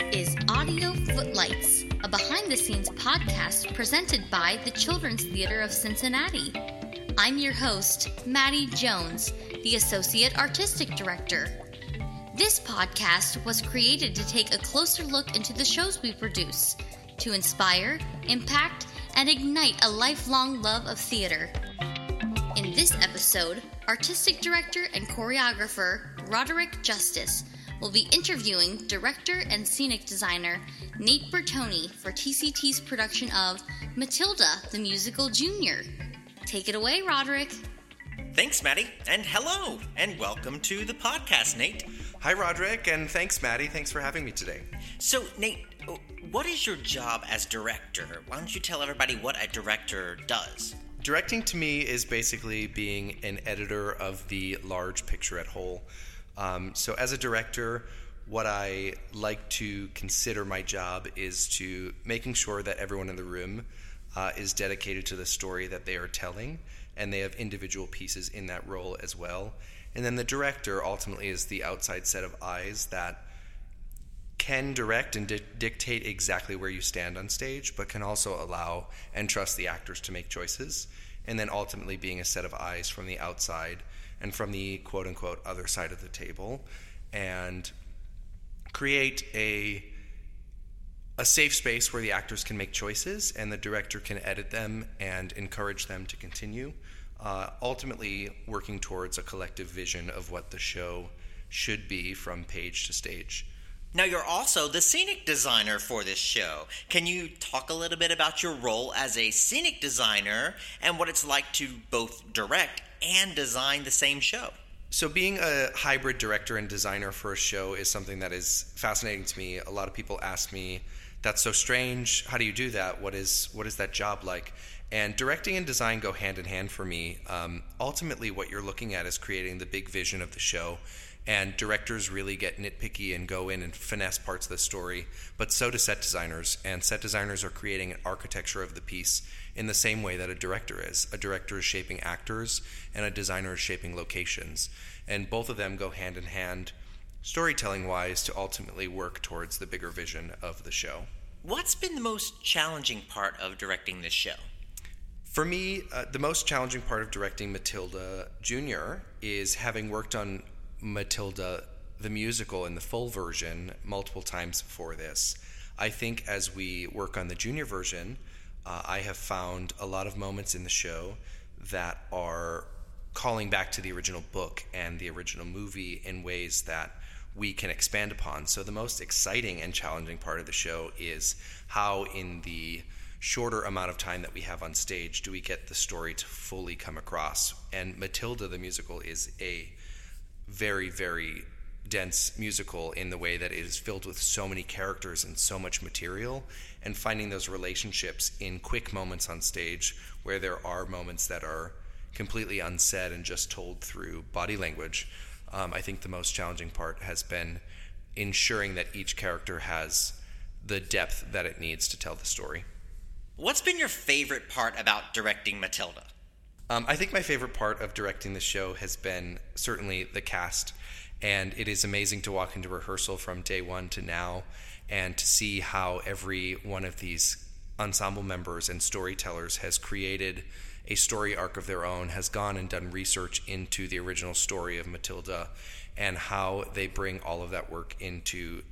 Is Audio Footlights, a behind the scenes podcast presented by the Children's Theater of Cincinnati. I'm your host, Maddie Jones, the Associate Artistic Director. This podcast was created to take a closer look into the shows we produce, to inspire, impact, and ignite a lifelong love of theater. In this episode, Artistic Director and Choreographer Roderick Justice will be interviewing director and scenic designer Nate Bertone for TCT's production of Matilda the Musical Junior. Take it away, Roderick. Thanks, Maddie, and hello, and welcome to the podcast, Nate. Hi, Roderick, and thanks, Maddie. Thanks for having me today. So, Nate, what is your job as director? Why don't you tell everybody what a director does? Directing to me is basically being an editor of the large picture at whole. Um, so, as a director, what I like to consider my job is to making sure that everyone in the room uh, is dedicated to the story that they are telling, and they have individual pieces in that role as well. And then the director ultimately is the outside set of eyes that can direct and di- dictate exactly where you stand on stage, but can also allow and trust the actors to make choices. And then ultimately being a set of eyes from the outside and from the quote unquote other side of the table and create a a safe space where the actors can make choices and the director can edit them and encourage them to continue uh, ultimately working towards a collective vision of what the show should be from page to stage now, you're also the scenic designer for this show. Can you talk a little bit about your role as a scenic designer and what it's like to both direct and design the same show? So, being a hybrid director and designer for a show is something that is fascinating to me. A lot of people ask me, "That's so strange. How do you do that? What is what is that job like?" And directing and design go hand in hand for me. Um, ultimately, what you're looking at is creating the big vision of the show and directors really get nitpicky and go in and finesse parts of the story but so do set designers and set designers are creating an architecture of the piece in the same way that a director is a director is shaping actors and a designer is shaping locations and both of them go hand in hand storytelling wise to ultimately work towards the bigger vision of the show what's been the most challenging part of directing this show for me, uh, the most challenging part of directing Matilda Jr. is having worked on Matilda the musical in the full version multiple times before this. I think as we work on the junior version, uh, I have found a lot of moments in the show that are calling back to the original book and the original movie in ways that we can expand upon. So, the most exciting and challenging part of the show is how, in the shorter amount of time that we have on stage, do we get the story to fully come across? And Matilda the musical is a very, very dense musical in the way that it is filled with so many characters and so much material, and finding those relationships in quick moments on stage where there are moments that are completely unsaid and just told through body language. Um, I think the most challenging part has been ensuring that each character has the depth that it needs to tell the story. What's been your favorite part about directing Matilda? Um, I think my favorite part of directing the show has been certainly the cast, and it is amazing to walk into rehearsal from day one to now and to see how every one of these ensemble members and storytellers has created a story arc of their own, has gone and done research into the original story of Matilda, and how they bring all of that work into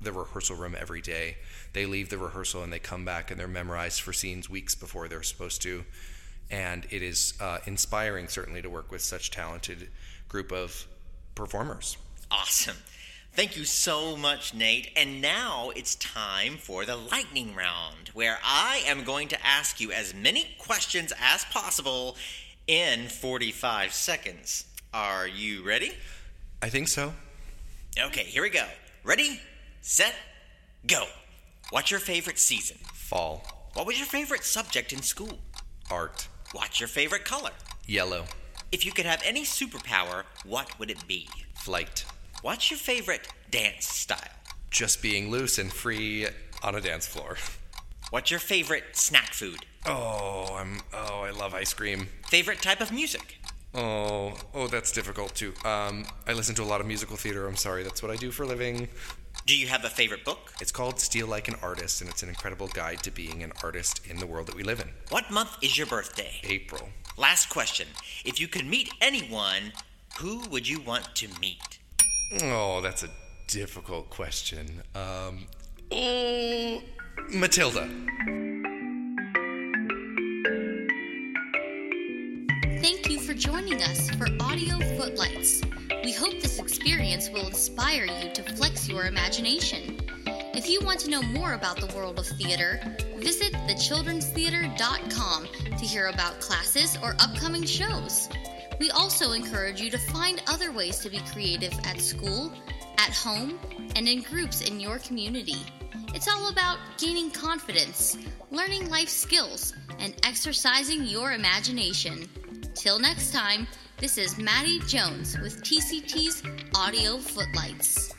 the rehearsal room every day. They leave the rehearsal and they come back and they're memorized for scenes weeks before they're supposed to and it is uh, inspiring certainly to work with such talented group of performers. Awesome. Thank you so much nate. And now it's time for the lightning round where i am going to ask you as many questions as possible in 45 seconds. Are you ready? I think so. Okay here we go. Ready set go. What's your favorite season? Fall. What was your favorite subject in school? Art What's your favorite color? Yellow. If you could have any superpower, what would it be? Flight. What's your favorite dance style? Just being loose and free on a dance floor. What's your favorite snack food? Oh, I'm oh, I love ice cream. Favorite type of music? Oh, oh, that's difficult too. Um, I listen to a lot of musical theater. I'm sorry, that's what I do for a living. Do you have a favorite book? It's called Steal Like an Artist, and it's an incredible guide to being an artist in the world that we live in. What month is your birthday? April. Last question. If you could meet anyone, who would you want to meet? Oh, that's a difficult question. Um, oh, Matilda. Thank you for joining us for Audio Footlights. We hope this experience will inspire you to flex your imagination. If you want to know more about the world of theater, visit thechildrenstheater.com to hear about classes or upcoming shows. We also encourage you to find other ways to be creative at school, at home, and in groups in your community. It's all about gaining confidence, learning life skills, and exercising your imagination. Till next time, this is Maddie Jones with TCT's Audio Footlights.